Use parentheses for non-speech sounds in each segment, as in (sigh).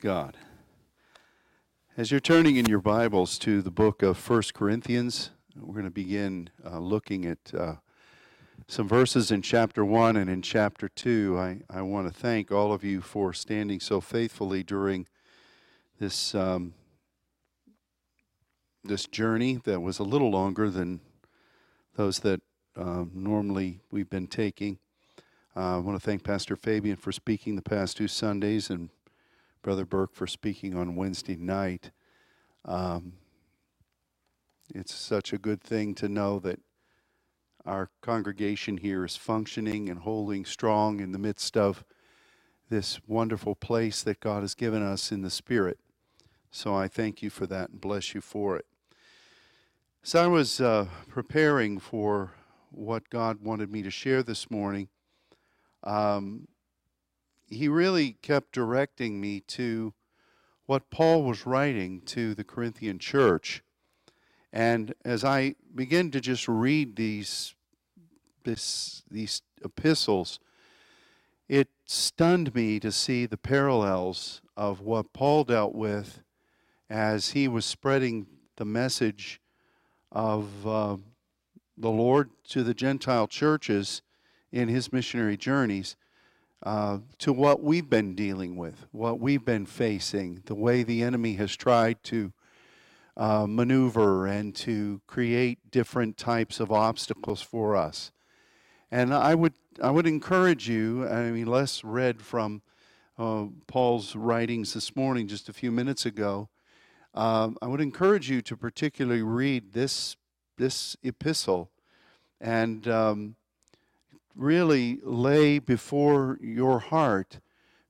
God. As you're turning in your Bibles to the book of First Corinthians, we're going to begin uh, looking at uh, some verses in chapter 1 and in chapter 2. I, I want to thank all of you for standing so faithfully during this, um, this journey that was a little longer than those that uh, normally we've been taking. Uh, I want to thank Pastor Fabian for speaking the past two Sundays and Brother Burke for speaking on Wednesday night. Um, it's such a good thing to know that our congregation here is functioning and holding strong in the midst of this wonderful place that God has given us in the Spirit. So I thank you for that and bless you for it. So I was uh, preparing for what God wanted me to share this morning. Um, he really kept directing me to what Paul was writing to the Corinthian church. And as I begin to just read these, this, these epistles, it stunned me to see the parallels of what Paul dealt with as he was spreading the message of uh, the Lord to the Gentile churches in his missionary journeys uh, to what we've been dealing with, what we've been facing, the way the enemy has tried to uh, maneuver and to create different types of obstacles for us. And I would, I would encourage you, I mean, Les read from uh, Paul's writings this morning just a few minutes ago. Um, I would encourage you to particularly read this, this epistle and um, really lay before your heart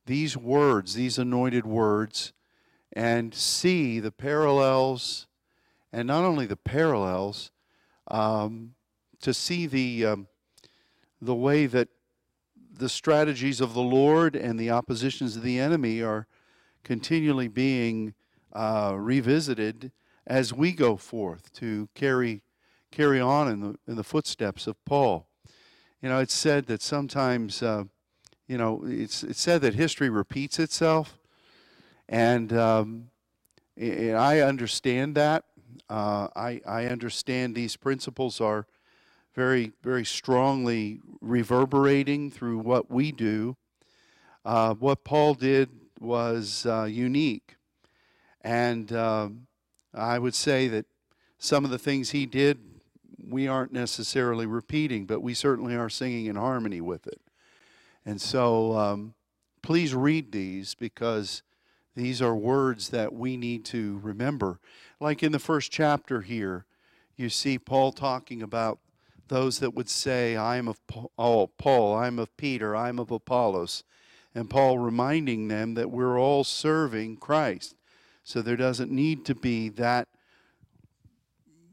these words, these anointed words, and see the parallels, and not only the parallels, um, to see the um, the way that the strategies of the Lord and the oppositions of the enemy are continually being uh, revisited as we go forth to carry carry on in the in the footsteps of Paul. You know, it's said that sometimes, uh, you know, it's, it's said that history repeats itself. And um, I understand that. Uh, I, I understand these principles are very, very strongly reverberating through what we do. Uh, what Paul did was uh, unique. And um, I would say that some of the things he did we aren't necessarily repeating, but we certainly are singing in harmony with it. And so um, please read these because these are words that we need to remember. Like in the first chapter here, you see Paul talking about those that would say, I am of Paul, oh, Paul, I'm of Peter, I'm of Apollos. And Paul reminding them that we're all serving Christ. So there doesn't need to be that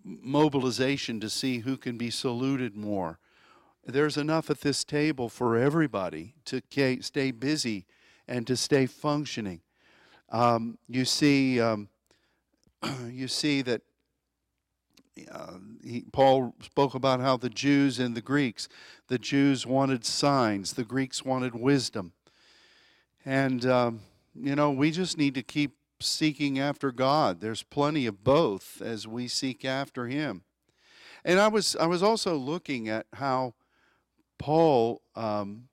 mobilization to see who can be saluted more. There's enough at this table for everybody to stay busy and to stay functioning. Um, you see, um, (clears throat) you see that uh, he, Paul spoke about how the Jews and the Greeks, the Jews wanted signs, the Greeks wanted wisdom, and um, you know we just need to keep seeking after God. There's plenty of both as we seek after Him. And I was I was also looking at how Paul um,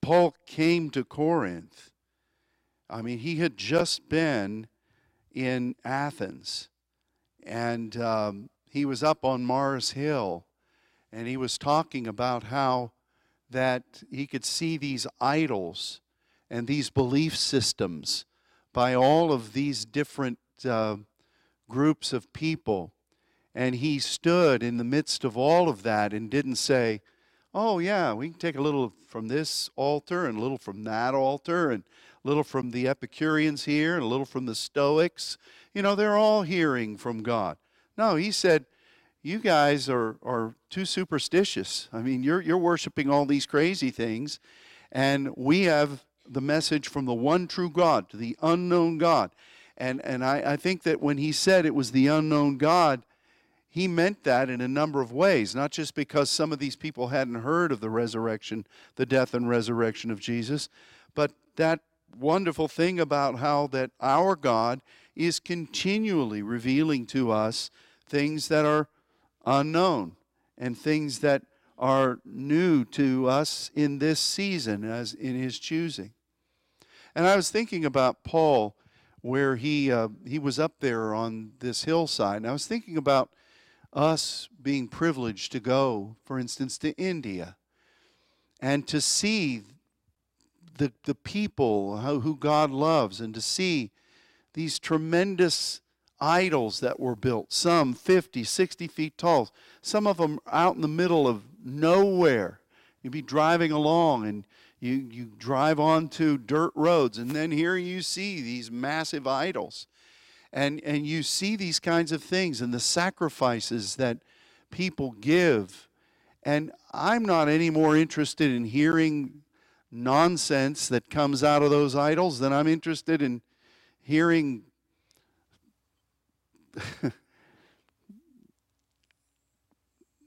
Paul came to Corinth. I mean, he had just been in Athens, and um, he was up on Mars Hill, and he was talking about how that he could see these idols and these belief systems by all of these different uh, groups of people. And he stood in the midst of all of that and didn't say, Oh, yeah, we can take a little from this altar and a little from that altar and a little from the Epicureans here and a little from the Stoics. You know, they're all hearing from God. No, he said, You guys are, are too superstitious. I mean, you're, you're worshiping all these crazy things, and we have the message from the one true God to the unknown God. And, and I, I think that when he said it was the unknown God, he meant that in a number of ways, not just because some of these people hadn't heard of the resurrection, the death and resurrection of Jesus, but that wonderful thing about how that our God is continually revealing to us things that are unknown and things that are new to us in this season as in his choosing. And I was thinking about Paul where he uh, he was up there on this hillside and I was thinking about us being privileged to go for instance to India and to see the the people who God loves and to see these tremendous idols that were built, some 50, 60 feet tall, some of them out in the middle of nowhere. You'd be driving along and you, you drive onto dirt roads, and then here you see these massive idols. And, and you see these kinds of things and the sacrifices that people give. And I'm not any more interested in hearing nonsense that comes out of those idols than I'm interested in hearing (laughs)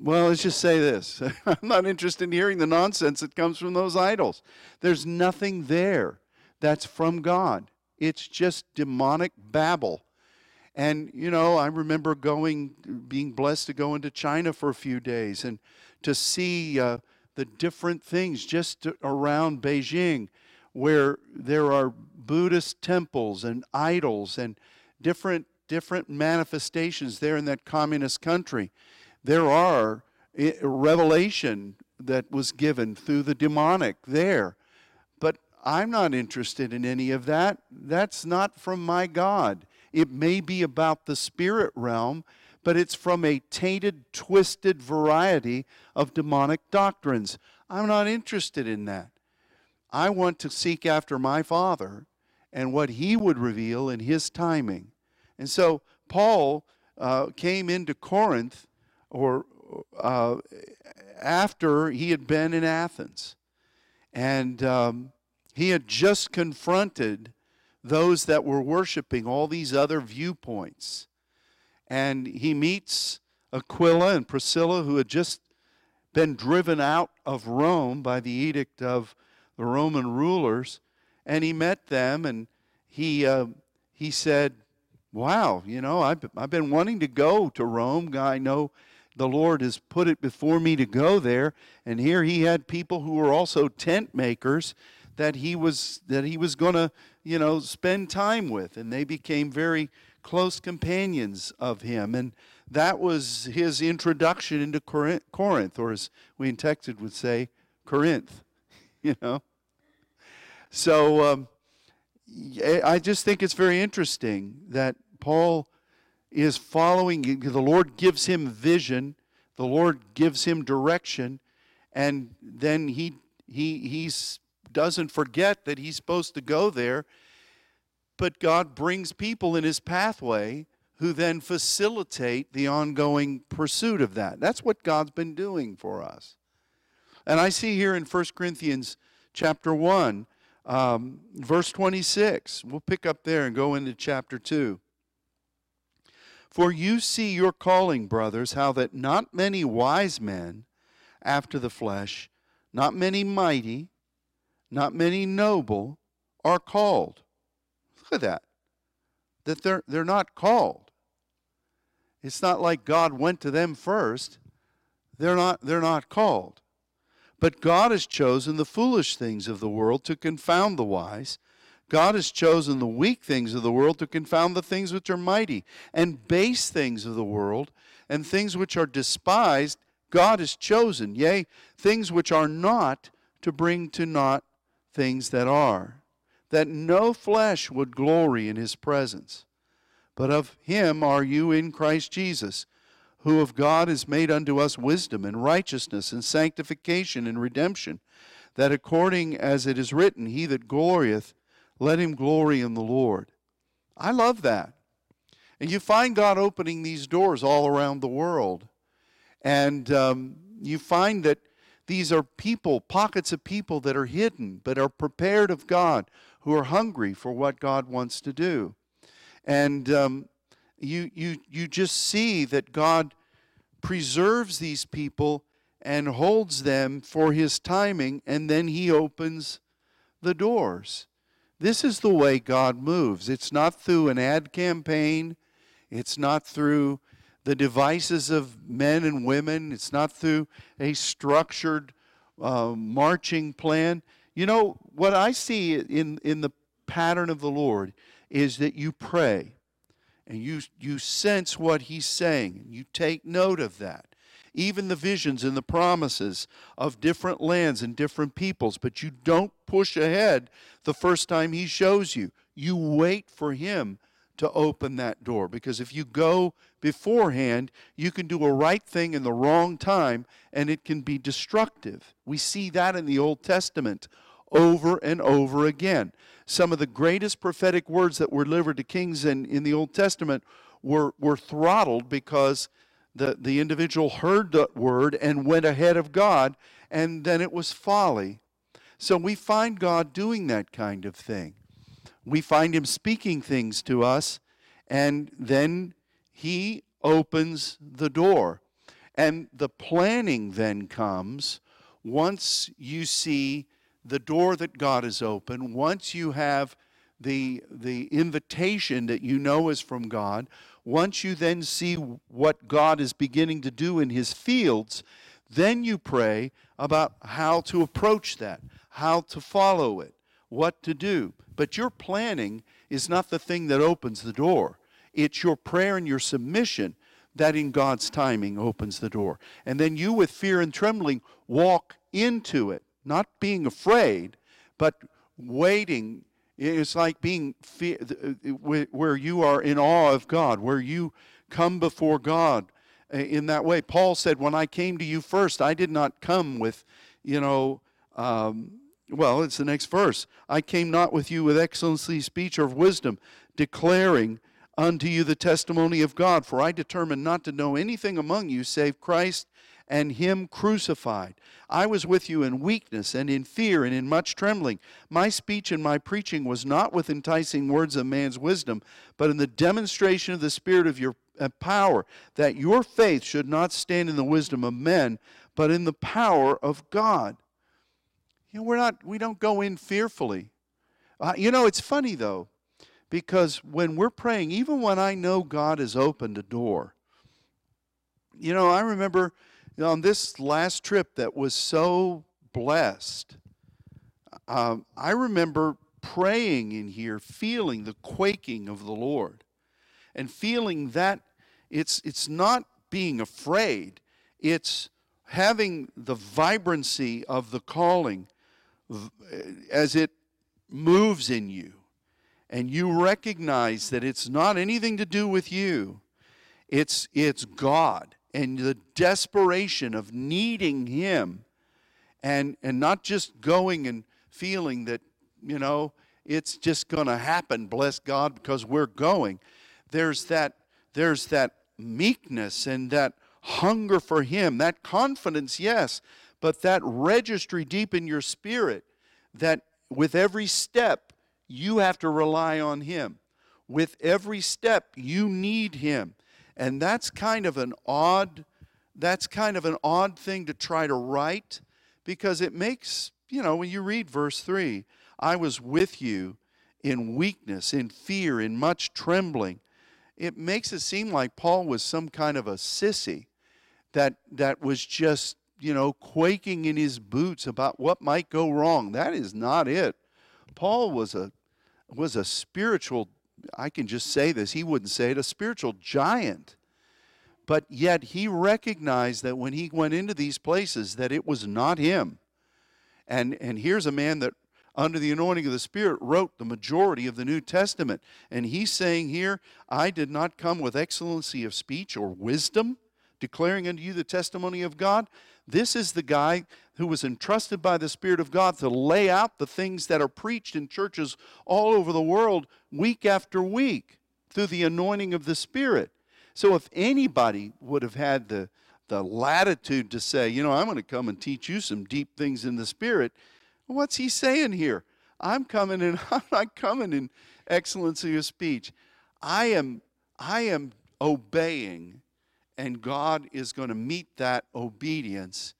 well, let's just say this. (laughs) I'm not interested in hearing the nonsense that comes from those idols. There's nothing there that's from God. It's just demonic babble. And, you know, I remember going, being blessed to go into China for a few days and to see uh, the different things just around Beijing where there are Buddhist temples and idols and different different manifestations there in that communist country. There are revelation that was given through the demonic there. But I'm not interested in any of that. That's not from my God. It may be about the spirit realm, but it's from a tainted, twisted variety of demonic doctrines. I'm not interested in that. I want to seek after my Father and what He would reveal in His timing. And so Paul uh, came into Corinth or uh, after he had been in Athens. And um, he had just confronted those that were worshiping all these other viewpoints. And he meets Aquila and Priscilla, who had just been driven out of Rome by the edict of the Roman rulers, and he met them and he uh, he said, "Wow, you know, I've I've been wanting to go to Rome. I know the Lord has put it before me to go there, and here he had people who were also tent makers that he was that he was going to, you know, spend time with, and they became very close companions of him. And that was his introduction into Corinth, or as we in Texas would say, Corinth, (laughs) you know. So um, I just think it's very interesting that Paul is following, the Lord gives him vision, the Lord gives him direction, and then he, he he's, doesn't forget that he's supposed to go there, but God brings people in his pathway who then facilitate the ongoing pursuit of that. That's what God's been doing for us. And I see here in 1 Corinthians chapter 1 um, verse 26. We'll pick up there and go into chapter 2. For you see your calling, brothers, how that not many wise men after the flesh, not many mighty, not many noble are called. Look at that. That they're, they're not called. It's not like God went to them first. They're not, they're not called. But God has chosen the foolish things of the world to confound the wise. God has chosen the weak things of the world to confound the things which are mighty, and base things of the world, and things which are despised, God has chosen, yea, things which are not, to bring to naught things that are, that no flesh would glory in his presence. But of him are you in Christ Jesus who of God is made unto us wisdom and righteousness and sanctification and redemption, that according as it is written, He that glorieth, let him glory in the Lord. I love that. And you find God opening these doors all around the world. And um, you find that these are people, pockets of people that are hidden, but are prepared of God, who are hungry for what God wants to do. And um, you, you, you just see that God preserves these people and holds them for his timing, and then he opens the doors. This is the way God moves. It's not through an ad campaign, it's not through the devices of men and women, it's not through a structured uh, marching plan. You know, what I see in, in the pattern of the Lord is that you pray and you, you sense what He's saying, and you take note of that even the visions and the promises of different lands and different peoples, but you don't push ahead the first time He shows you. You wait for Him to open that door because if you go beforehand, you can do a right thing in the wrong time and it can be destructive. We see that in the Old Testament over and over again. Some of the greatest prophetic words that were delivered to kings in, in the Old Testament were, were throttled because the, the individual heard the word and went ahead of God, and then it was folly. So we find God doing that kind of thing. We find Him speaking things to us, and then He opens the door. And the planning then comes once you see the door that God has opened, once you have the, the invitation that you know is from God, once you then see what God is beginning to do in his fields, then you pray about how to approach that, how to follow it, what to do. But your planning is not the thing that opens the door. It's your prayer and your submission that in God's timing opens the door. And then you, with fear and trembling, walk into it, not being afraid, but waiting it's like being uh, where you are in awe of God, where you come before God uh, in that way. Paul said, When I came to you first, I did not come with, you know, um, well, it's the next verse. I came not with you with excellency, speech, or wisdom, declaring unto you the testimony of God. For I determined not to know anything among you save Christ and him crucified. I was with you in weakness and in fear and in much trembling. My speech and my preaching was not with enticing words of man's wisdom, but in the demonstration of the Spirit of your uh, power, that your faith should not stand in the wisdom of men, but in the power of God. You know, we're not, we don't go in fearfully. Uh, you know, it's funny though, because when we're praying, even when I know God has opened a door, you know, I remember on this last trip that was so blessed, um, I remember praying in here, feeling the quaking of the Lord, and feeling that it's it's not being afraid; it's having the vibrancy of the calling as it moves in you, and you recognize that it's not anything to do with you; it's it's God and the desperation of needing him and and not just going and feeling that you know it's just going to happen bless god because we're going. There's that there's that meekness and that hunger for him that confidence yes but that registry deep in your spirit that with every step you have to rely on him. With every step you need him and that's kind of an odd that's kind of an odd thing to try to write because it makes, you know, when you read verse 3, I was with you in weakness, in fear, in much trembling. It makes it seem like Paul was some kind of a sissy that that was just, you know, quaking in his boots about what might go wrong. That is not it. Paul was a was a spiritual I can just say this, he wouldn't say it, a spiritual giant. But yet he recognized that when he went into these places that it was not him. And and here's a man that under the anointing of the Spirit wrote the majority of the New Testament. And he's saying here, I did not come with excellency of speech or wisdom, declaring unto you the testimony of God. This is the guy who was entrusted by the Spirit of God to lay out the things that are preached in churches all over the world week after week through the anointing of the Spirit. So if anybody would have had the, the latitude to say, you know, I'm going to come and teach you some deep things in the Spirit, what's he saying here? I'm coming and (laughs) I'm not coming in excellency of speech. I am, I am obeying, and God is going to meet that obedience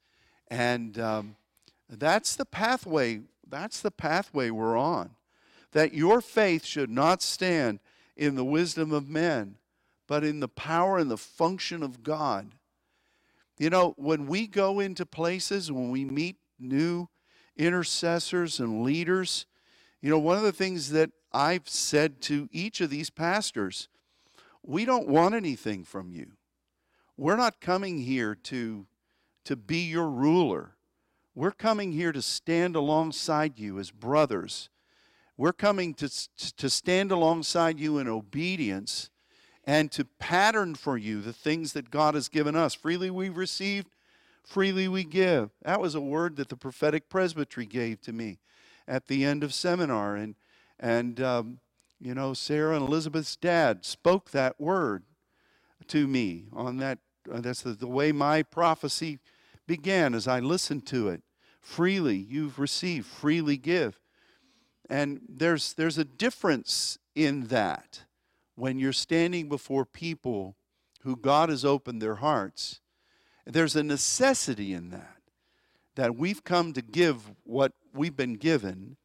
and um, that's the pathway. That's the pathway we're on. that your faith should not stand in the wisdom of men, but in the power and the function of God. You know, when we go into places, when we meet new intercessors and leaders, you know, one of the things that I've said to each of these pastors, we don't want anything from you. We're not coming here to, to be your ruler. We're coming here to stand alongside you as brothers. We're coming to, to stand alongside you in obedience and to pattern for you the things that God has given us. Freely we've received, freely we give. That was a word that the prophetic presbytery gave to me at the end of seminar. And, and um, you know, Sarah and Elizabeth's dad spoke that word to me on that. Uh, that's the, the way my prophecy began as I listened to it. Freely you've received, freely give. And there's, there's a difference in that when you're standing before people who God has opened their hearts. There's a necessity in that, that we've come to give what we've been given,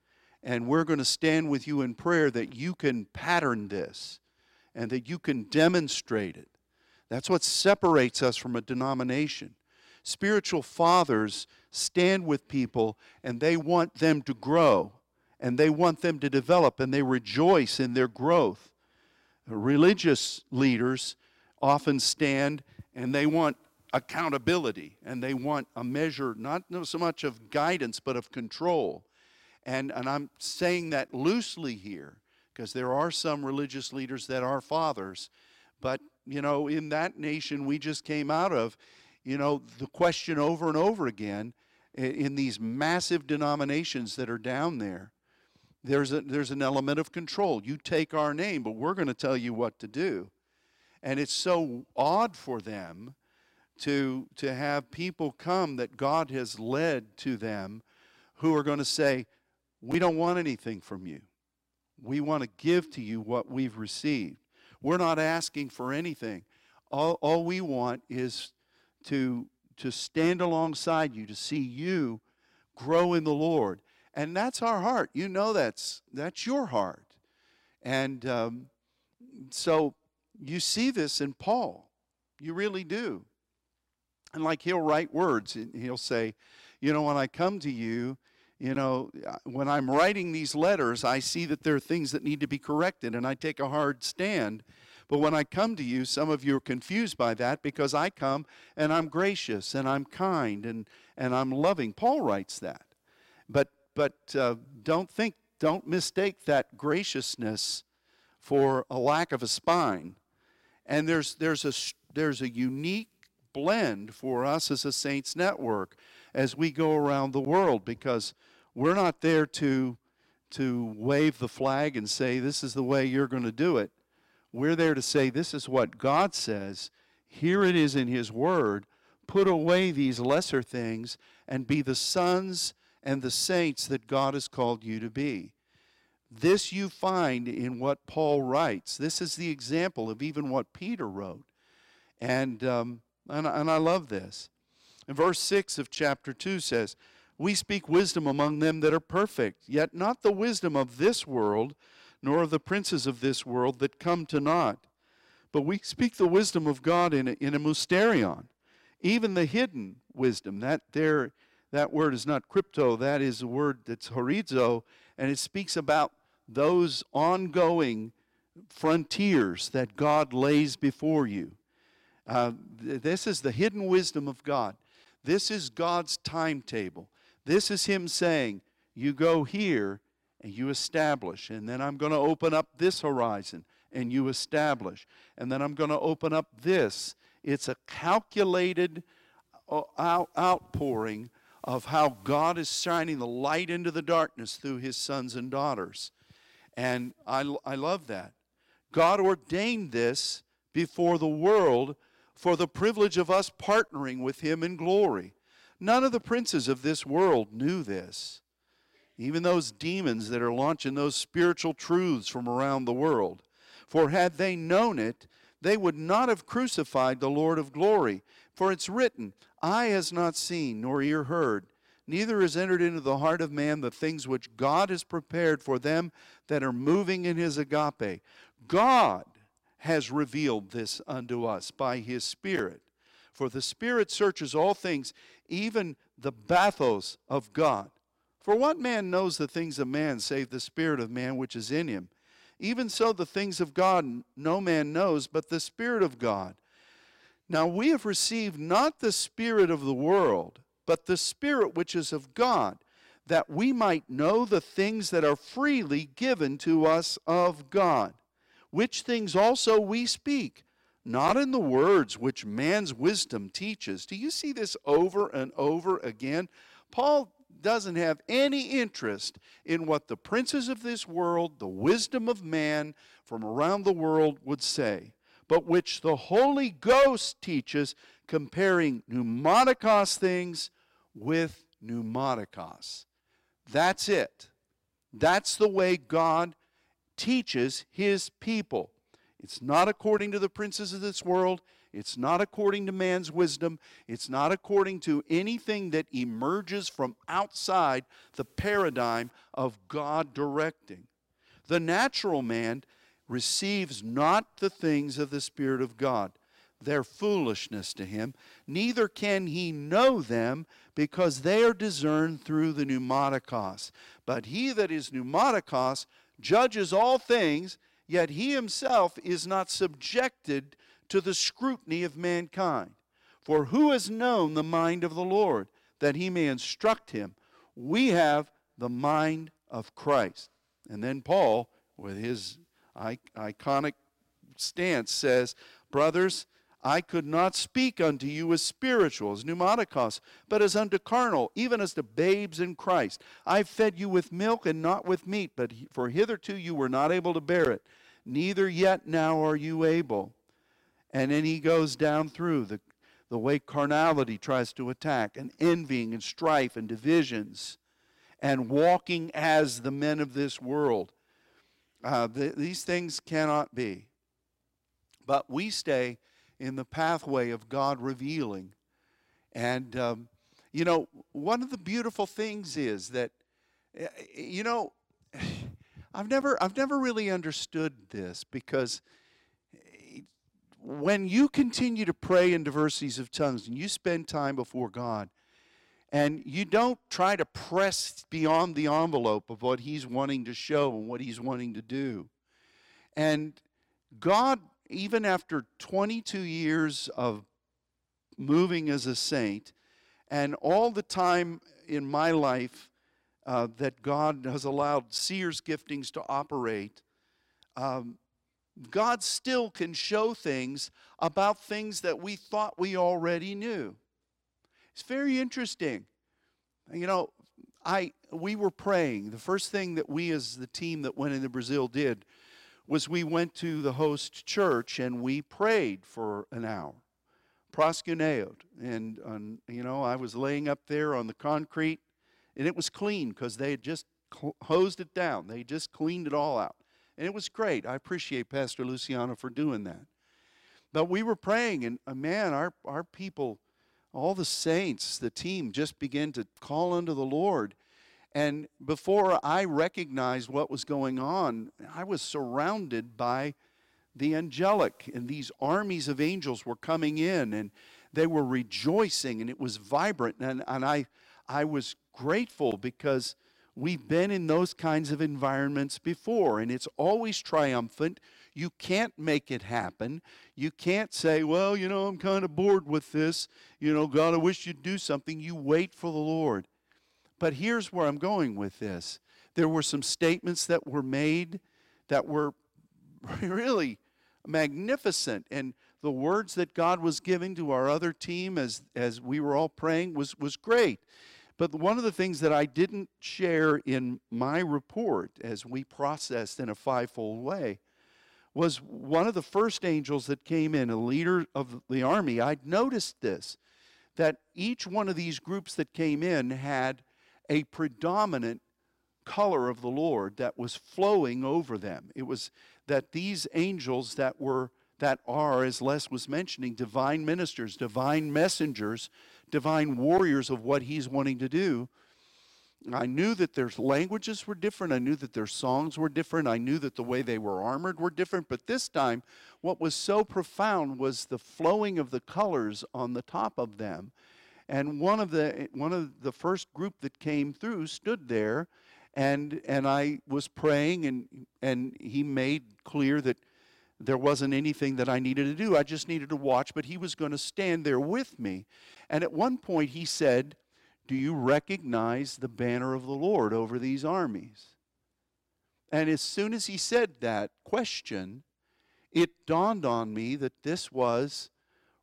and we're going to stand with you in prayer that you can pattern this and that you can demonstrate it. That's what separates us from a denomination. Spiritual fathers stand with people and they want them to grow and they want them to develop and they rejoice in their growth. Religious leaders often stand and they want accountability and they want a measure not so much of guidance but of control. And, and I'm saying that loosely here because there are some religious leaders that are fathers. But, you know, in that nation we just came out of, you know, the question over and over again in these massive denominations that are down there there's, a, there's an element of control. You take our name, but we're going to tell you what to do. And it's so odd for them to, to have people come that God has led to them who are going to say, We don't want anything from you. We want to give to you what we've received. We're not asking for anything. All, all we want is to, to stand alongside you, to see you grow in the Lord and that's our heart. You know that's that's your heart. And um, so you see this in Paul. You really do. And like he'll write words, and he'll say, you know, when I come to you, you know, when I'm writing these letters, I see that there are things that need to be corrected, and I take a hard stand. But when I come to you, some of you are confused by that because I come and I'm gracious and I'm kind and, and I'm loving. Paul writes that. But but uh, don't think, don't mistake that graciousness for a lack of a spine. And there's, there's, a, there's a unique blend for us as a Saints Network as we go around the world because we're not there to, to wave the flag and say, this is the way you're going to do it. We're there to say, this is what God says. Here it is in His Word. Put away these lesser things and be the sons and the saints that God has called you to be. This you find in what Paul writes. This is the example of even what Peter wrote. And, um, and, and I love this. And verse 6 of chapter 2 says, We speak wisdom among them that are perfect, yet not the wisdom of this world, nor of the princes of this world that come to naught. But we speak the wisdom of God in a, in a mysterion, even the hidden wisdom. That there that word is not crypto, that is a word that's horizo, and it speaks about those ongoing frontiers that God lays before you. Uh, this is the hidden wisdom of God. This is God's timetable. This is Him saying, You go here and you establish, and then I'm going to open up this horizon and you establish, and then I'm going to open up this. It's a calculated uh, outpouring of how God is shining the light into the darkness through his sons and daughters. And I, I love that. God ordained this before the world for the privilege of us partnering with him in glory. None of the princes of this world knew this. Even those demons that are launching those spiritual truths from around the world. For had they known it, they would not have crucified the Lord of glory. For it's written, Eye has not seen, nor ear heard, neither has entered into the heart of man the things which God has prepared for them that are moving in his agape. God has revealed this unto us by his Spirit. For the Spirit searches all things, even the bathos of God. For what man knows the things of man save the Spirit of man which is in him? Even so, the things of God no man knows but the Spirit of God. Now we have received not the Spirit of the world, but the Spirit which is of God, that we might know the things that are freely given to us of God, which things also we speak, not in the words which man's wisdom teaches. Do you see this over and over again? Paul doesn't have any interest in what the princes of this world, the wisdom of man from around the world would say, but which the Holy Ghost teaches, comparing pneumatikos things with pneumatikos. That's it. That's the way God teaches his people. It's not according to the princes of this world. It's not according to man's wisdom. It's not according to anything that emerges from outside the paradigm of God directing. The natural man receives not the things of the Spirit of God. They're foolishness to him. Neither can he know them because they are discerned through the pneumatikos. But he that is pneumatikos judges all things, yet he himself is not subjected to the scrutiny of mankind. For who has known the mind of the Lord that he may instruct him? We have the mind of Christ. And then Paul, with his iconic stance, says, Brothers, I could not speak unto you as spiritual, as pneumatikos, but as unto carnal, even as to babes in Christ. I fed you with milk and not with meat, but for hitherto you were not able to bear it, neither yet now are you able. And then he goes down through the, the way carnality tries to attack, and envying and strife and divisions, and walking as the men of this world. Uh, the, these things cannot be. But we stay in the pathway of God revealing. And, um, you know, one of the beautiful things is that, eh, you know, (sighs) I've never, I've never really understood this because when you continue to pray in diversities of tongues and you spend time before God, and you don't try to press beyond the envelope of what He's wanting to show and what He's wanting to do. And God, even after 22 years of moving as a saint, and all the time in my life uh, that God has allowed seers' giftings to operate, um, God still can show things about things that we thought we already knew. It's very interesting. You know, I we were praying. The first thing that we as the team that went into Brazil did was we went to the host church and we prayed for an hour. Proskuneoed. And, um, you know, I was laying up there on the concrete and it was clean because they had just hosed it down. They just cleaned it all out. And it was great. I appreciate Pastor Luciano for doing that. But we were praying, and uh, man, our, our people, all the saints, the team just began to call unto the Lord. And before I recognized what was going on, I was surrounded by the angelic, and these armies of angels were coming in, and they were rejoicing, and it was vibrant. And, and I, I was grateful because We've been in those kinds of environments before, and it's always triumphant. You can't make it happen. You can't say, well, you know, I'm kind of bored with this. You know, God, I wish you'd do something. You wait for the Lord. But here's where I'm going with this there were some statements that were made that were (laughs) really magnificent and the words that God was giving to our other team as as we were all praying was was great but one of the things that I didn't share in my report as we processed in a fivefold way was one of the first angels that came in, a leader of the army. I'd noticed this that each one of these groups that came in had a predominant color of the Lord that was flowing over them. It was that these angels that were that are, as Les was mentioning, divine ministers, divine messengers, divine warriors of what he's wanting to do. I knew that their languages were different. I knew that their songs were different. I knew that the way they were armored were different. But this time, what was so profound was the flowing of the colors on the top of them. And one of the one of the first group that came through stood there, and and I was praying, and and he made clear that there wasn't anything that I needed to do. I just needed to watch, but he was going to stand there with me. And at one point, he said, Do you recognize the banner of the Lord over these armies? And as soon as he said that question, it dawned on me that this was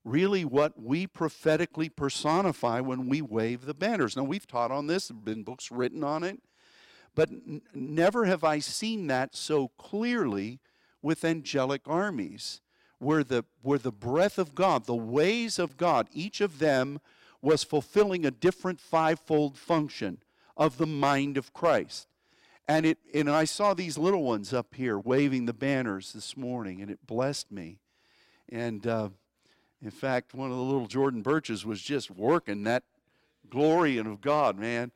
really what we prophetically personify when we wave the banners. Now, we've taught on this, there have been books written on it, but n- never have I seen that so clearly with angelic armies, where the, where the breath of God, the ways of God, each of them was fulfilling a different fivefold function of the mind of Christ. And, it, and I saw these little ones up here waving the banners this morning, and it blessed me. And uh, in fact, one of the little Jordan Birches was just working that glory of God, man.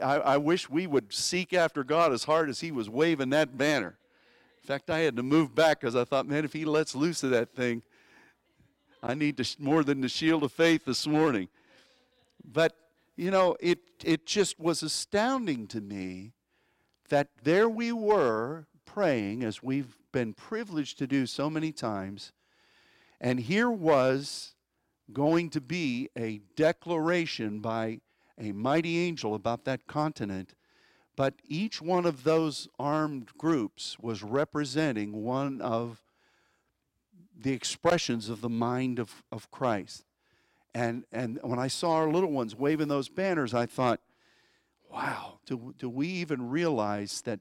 I, I wish we would seek after God as hard as he was waving that banner fact, I had to move back because I thought, man, if he lets loose of that thing, I need to, more than the shield of faith this morning. But, you know, it, it just was astounding to me that there we were praying, as we've been privileged to do so many times, and here was going to be a declaration by a mighty angel about that continent but each one of those armed groups was representing one of the expressions of the mind of, of Christ. And, and when I saw our little ones waving those banners, I thought, wow, do, do we even realize that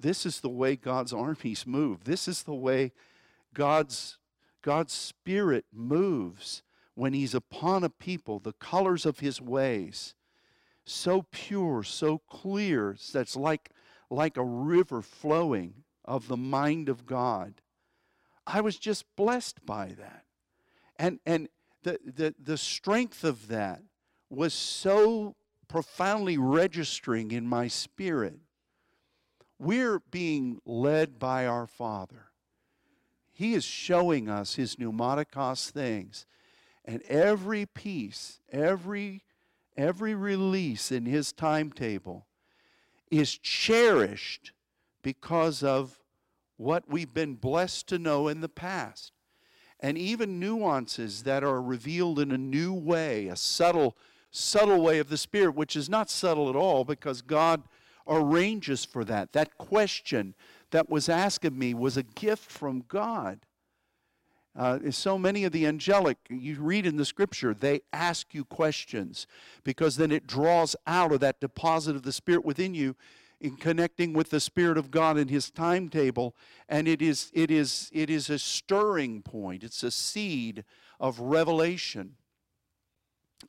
this is the way God's armies move? This is the way God's, God's Spirit moves when He's upon a people, the colors of His ways so pure, so clear, that's like, like a river flowing of the mind of God. I was just blessed by that. And, and the, the, the strength of that was so profoundly registering in my spirit. We're being led by our Father. He is showing us His pneumatikos things. And every piece, every every release in his timetable is cherished because of what we've been blessed to know in the past. And even nuances that are revealed in a new way, a subtle, subtle way of the Spirit, which is not subtle at all because God arranges for that. That question that was asked of me was a gift from God. Uh, so many of the angelic, you read in the scripture, they ask you questions because then it draws out of that deposit of the Spirit within you in connecting with the Spirit of God in His timetable. And it is, it is, it is a stirring point, it's a seed of revelation.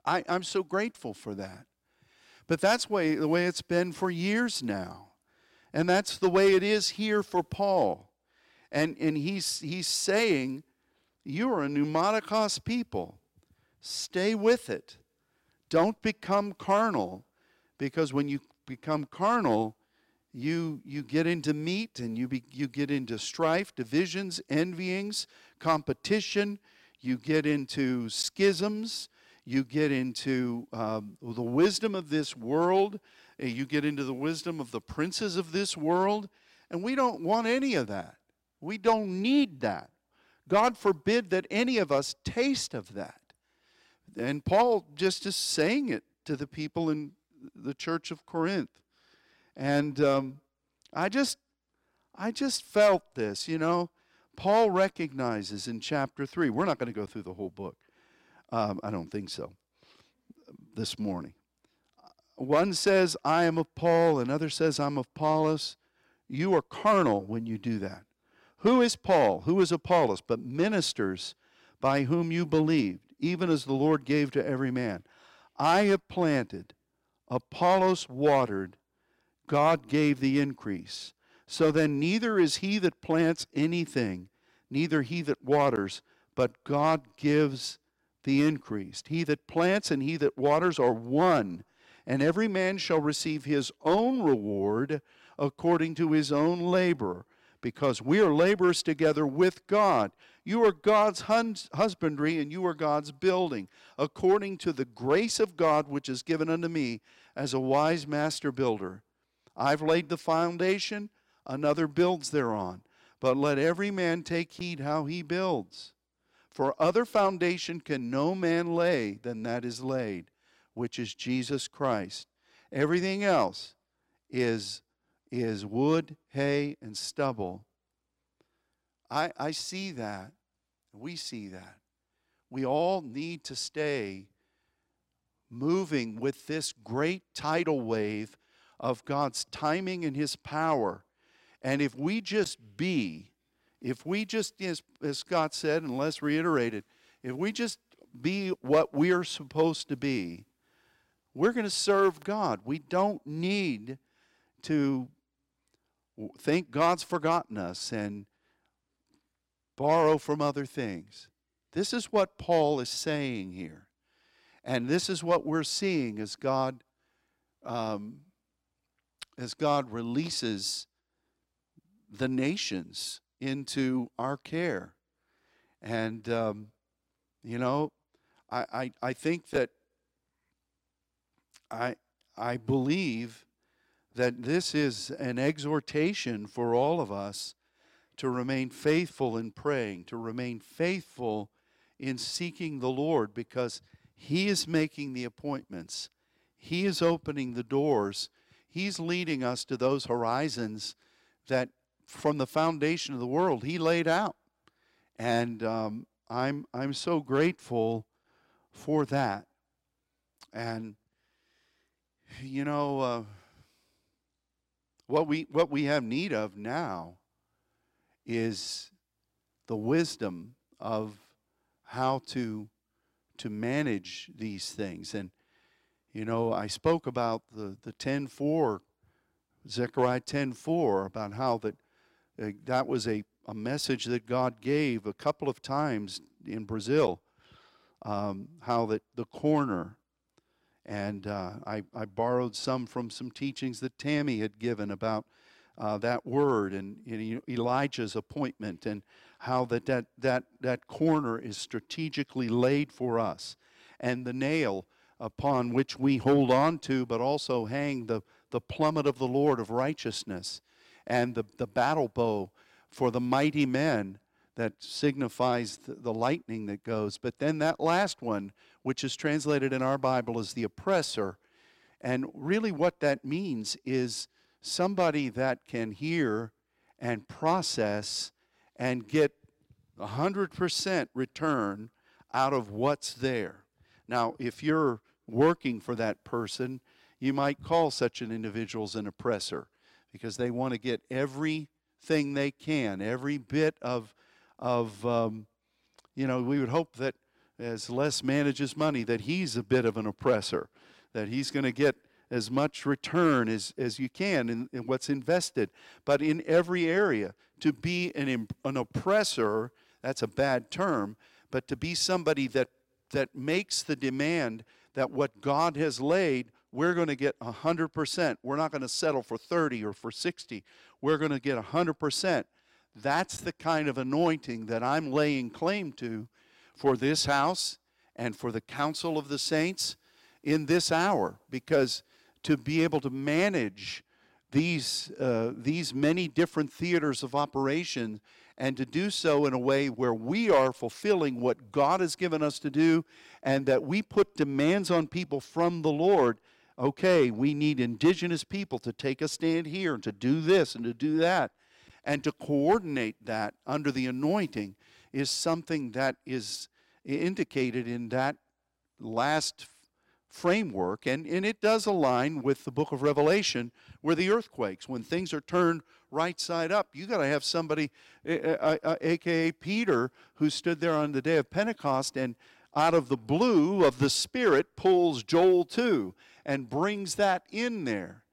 I, I'm so grateful for that. But that's way, the way it's been for years now. And that's the way it is here for Paul. And, and he's, he's saying, you are a pneumatikos people. Stay with it. Don't become carnal, because when you become carnal, you, you get into meat and you, be, you get into strife, divisions, envyings, competition. You get into schisms. You get into um, the wisdom of this world. You get into the wisdom of the princes of this world. And we don't want any of that. We don't need that. God forbid that any of us taste of that. And Paul just is saying it to the people in the church of Corinth. And um, I just, I just felt this, you know. Paul recognizes in chapter 3, we're not going to go through the whole book. Um, I don't think so this morning. One says, I am of Paul, another says, I'm of Apollos. You are carnal when you do that. Who is Paul? Who is Apollos? But ministers by whom you believed, even as the Lord gave to every man. I have planted, Apollos watered, God gave the increase. So then, neither is he that plants anything, neither he that waters, but God gives the increase. He that plants and he that waters are one, and every man shall receive his own reward according to his own labor, because we are laborers together with God. You are God's husbandry, and you are God's building, according to the grace of God which is given unto me as a wise master builder. I've laid the foundation, another builds thereon. But let every man take heed how he builds. For other foundation can no man lay than that is laid, which is Jesus Christ. Everything else is, is wood, hay, and stubble. I, I see that. We see that. We all need to stay moving with this great tidal wave of God's timing and His power. And if we just be, if we just, as, as Scott said, and let's reiterate it, if we just be what we are supposed to be, we're going to serve God. We don't need to think God's forgotten us and borrow from other things. This is what Paul is saying here. And this is what we're seeing as God, um, as God releases the nations into our care. And, um, you know, I, I, I think that I, I believe that this is an exhortation for all of us to remain faithful in praying, to remain faithful in seeking the Lord because He is making the appointments, He is opening the doors, He's leading us to those horizons that from the foundation of the world He laid out. And um, I'm, I'm so grateful for that. And, you know, uh, what, we, what we have need of now is the wisdom of how to to manage these things. And you know, I spoke about the the 10:4 Zechariah 10:4 about how that uh, that was a a message that God gave a couple of times in Brazil. Um, how that the corner, and uh, I, I borrowed some from some teachings that Tammy had given about uh, that word and, and, Elijah's appointment and how that, that, that, that corner is strategically laid for us. And the nail upon which we hold on to but also hang the, the plummet of the Lord of righteousness and the, the battle bow for the mighty men that signifies the, lightning that goes. But then that last one, which is translated in our Bible as the oppressor, and really what that means is somebody that can hear and process and get 100% return out of what's there. Now, if you're working for that person, you might call such an individual an oppressor because they want to get everything they can, every bit of, of um, you know, we would hope that as Les manages money, that he's a bit of an oppressor, that he's going to get as much return as, as you can in, in what's invested. But in every area, to be an, an oppressor, that's a bad term, but to be somebody that, that makes the demand that what God has laid, we're going to get 100%. We're not going to settle for 30 or for 60. We're going to get 100%. That's the kind of anointing that I'm laying claim to for this house and for the council of the saints in this hour because to be able to manage these, uh, these many different theaters of operation and to do so in a way where we are fulfilling what God has given us to do and that we put demands on people from the Lord. Okay, we need indigenous people to take a stand here and to do this and to do that. And to coordinate that under the anointing is something that is indicated in that last framework, and, and it does align with the book of Revelation, where the earthquakes, when things are turned right side up, you got to have somebody, aka Peter, who stood there on the day of Pentecost and out of the blue of the Spirit pulls Joel 2 and brings that in there.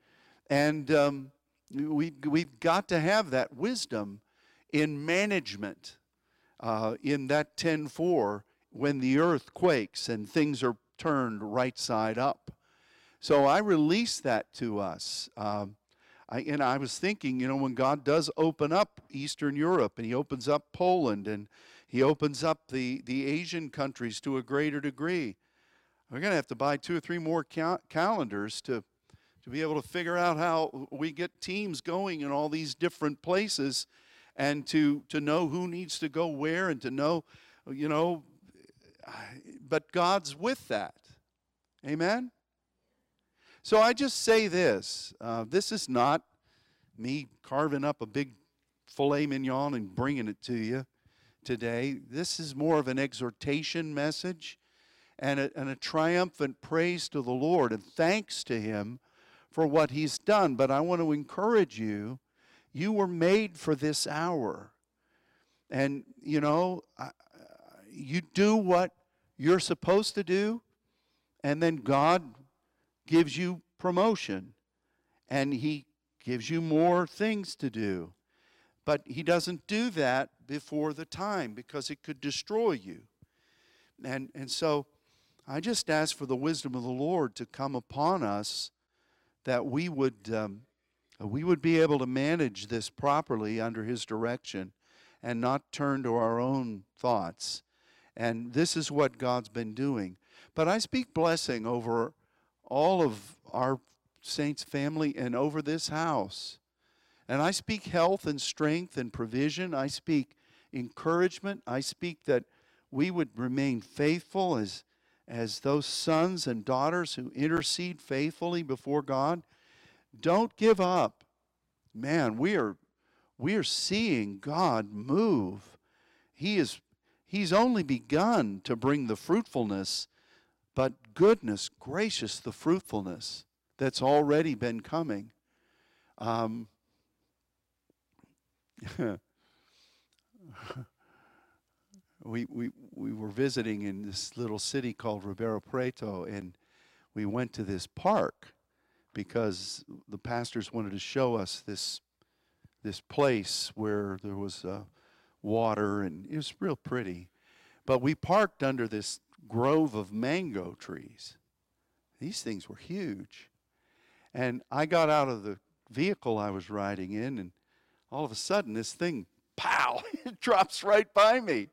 And um, we, we've got to have that wisdom in management uh, in that 10 4 when the earth quakes and things are turned right side up. So I release that to us. Um, I, and I was thinking, you know, when God does open up Eastern Europe and He opens up Poland and He opens up the, the Asian countries to a greater degree, we're going to have to buy two or three more cal- calendars to, be able to figure out how we get teams going in all these different places and to, to know who needs to go where and to know, you know, but God's with that. Amen? So I just say this uh, this is not me carving up a big filet mignon and bringing it to you today. This is more of an exhortation message and a, and a triumphant praise to the Lord and thanks to Him for what He's done. But I want to encourage you you were made for this hour. And, you know, you do what you're supposed to do, and then God gives you promotion and He gives you more things to do. But He doesn't do that before the time because it could destroy you. And, and so I just ask for the wisdom of the Lord to come upon us that we would, um, we would be able to manage this properly under His direction and not turn to our own thoughts. And this is what God's been doing. But I speak blessing over all of our saints' family and over this house. And I speak health and strength and provision. I speak encouragement. I speak that we would remain faithful as, as those sons and daughters who intercede faithfully before God. Don't give up. Man, we are, we are seeing God move. He is, he's only begun to bring the fruitfulness but goodness gracious, the fruitfulness that's already been coming. Um, (laughs) we, we, we were visiting in this little city called Ribeirão Preto, and we went to this park because the pastors wanted to show us this, this place where there was uh, water, and it was real pretty. But we parked under this grove of mango trees. These things were huge. And I got out of the vehicle I was riding in, and all of a sudden, this thing, pow, (laughs) it drops right by me.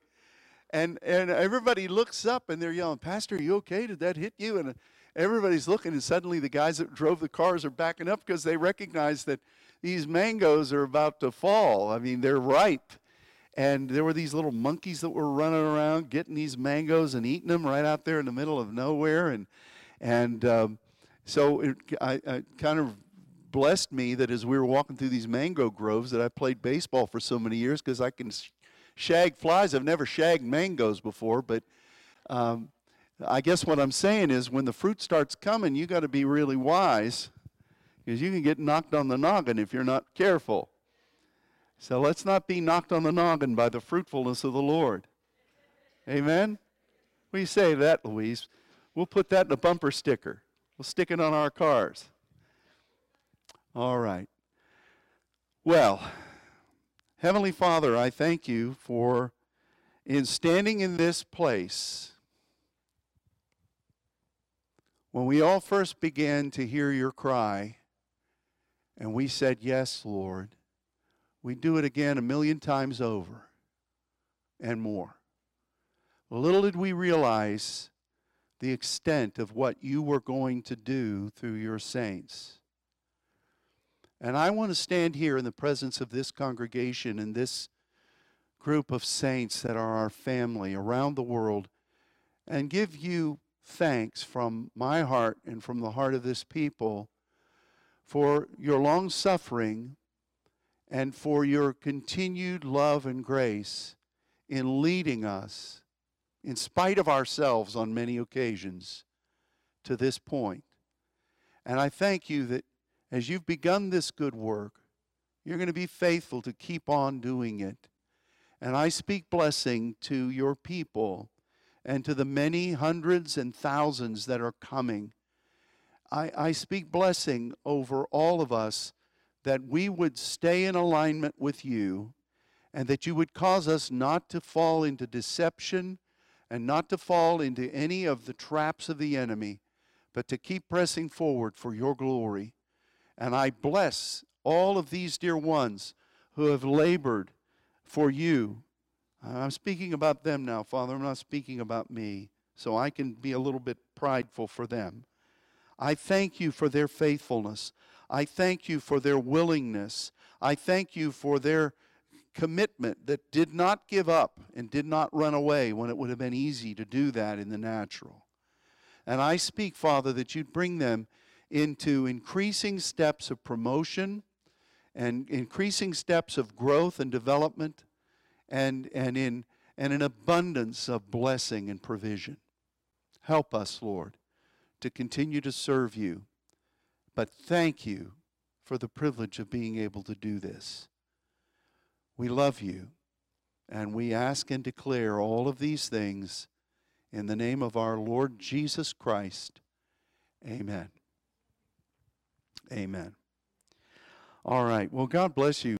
And, and everybody looks up and they're yelling, Pastor, are you okay? Did that hit you? And everybody's looking, and suddenly the guys that drove the cars are backing up because they recognize that these mangoes are about to fall. I mean, they're ripe and there were these little monkeys that were running around getting these mangoes and eating them right out there in the middle of nowhere and and um, so it I, I kind of blessed me that as we were walking through these mango groves that I played baseball for so many years because I can shag flies. I've never shagged mangoes before, but um, I guess what I'm saying is when the fruit starts coming, you got to be really wise because you can get knocked on the noggin if you're not careful. So let's not be knocked on the noggin by the fruitfulness of the Lord. Amen? We say that, Louise? We'll put that in a bumper sticker. We'll stick it on our cars. All right. Well, Heavenly Father, I thank you for in standing in this place when we all first began to hear your cry and we said, Yes, Lord we do it again a million times over and more. Little did we realize the extent of what you were going to do through your saints. And I want to stand here in the presence of this congregation and this group of saints that are our family around the world and give you thanks from my heart and from the heart of this people for your long suffering and for your continued love and grace in leading us, in spite of ourselves on many occasions, to this point. And I thank you that as you've begun this good work, you're going to be faithful to keep on doing it. And I speak blessing to your people and to the many hundreds and thousands that are coming. I, I speak blessing over all of us that we would stay in alignment with you and that you would cause us not to fall into deception and not to fall into any of the traps of the enemy, but to keep pressing forward for your glory. And I bless all of these dear ones who have labored for you. Uh, I'm speaking about them now, Father. I'm not speaking about me, so I can be a little bit prideful for them. I thank you for their faithfulness. I thank you for their willingness. I thank you for their commitment that did not give up and did not run away when it would have been easy to do that in the natural. And I speak, Father, that you'd bring them into increasing steps of promotion and increasing steps of growth and development and, and, in, and an abundance of blessing and provision. Help us, Lord, to continue to serve you. But thank you for the privilege of being able to do this. We love you, and we ask and declare all of these things in the name of our Lord Jesus Christ. Amen. Amen. All right. Well, God bless you.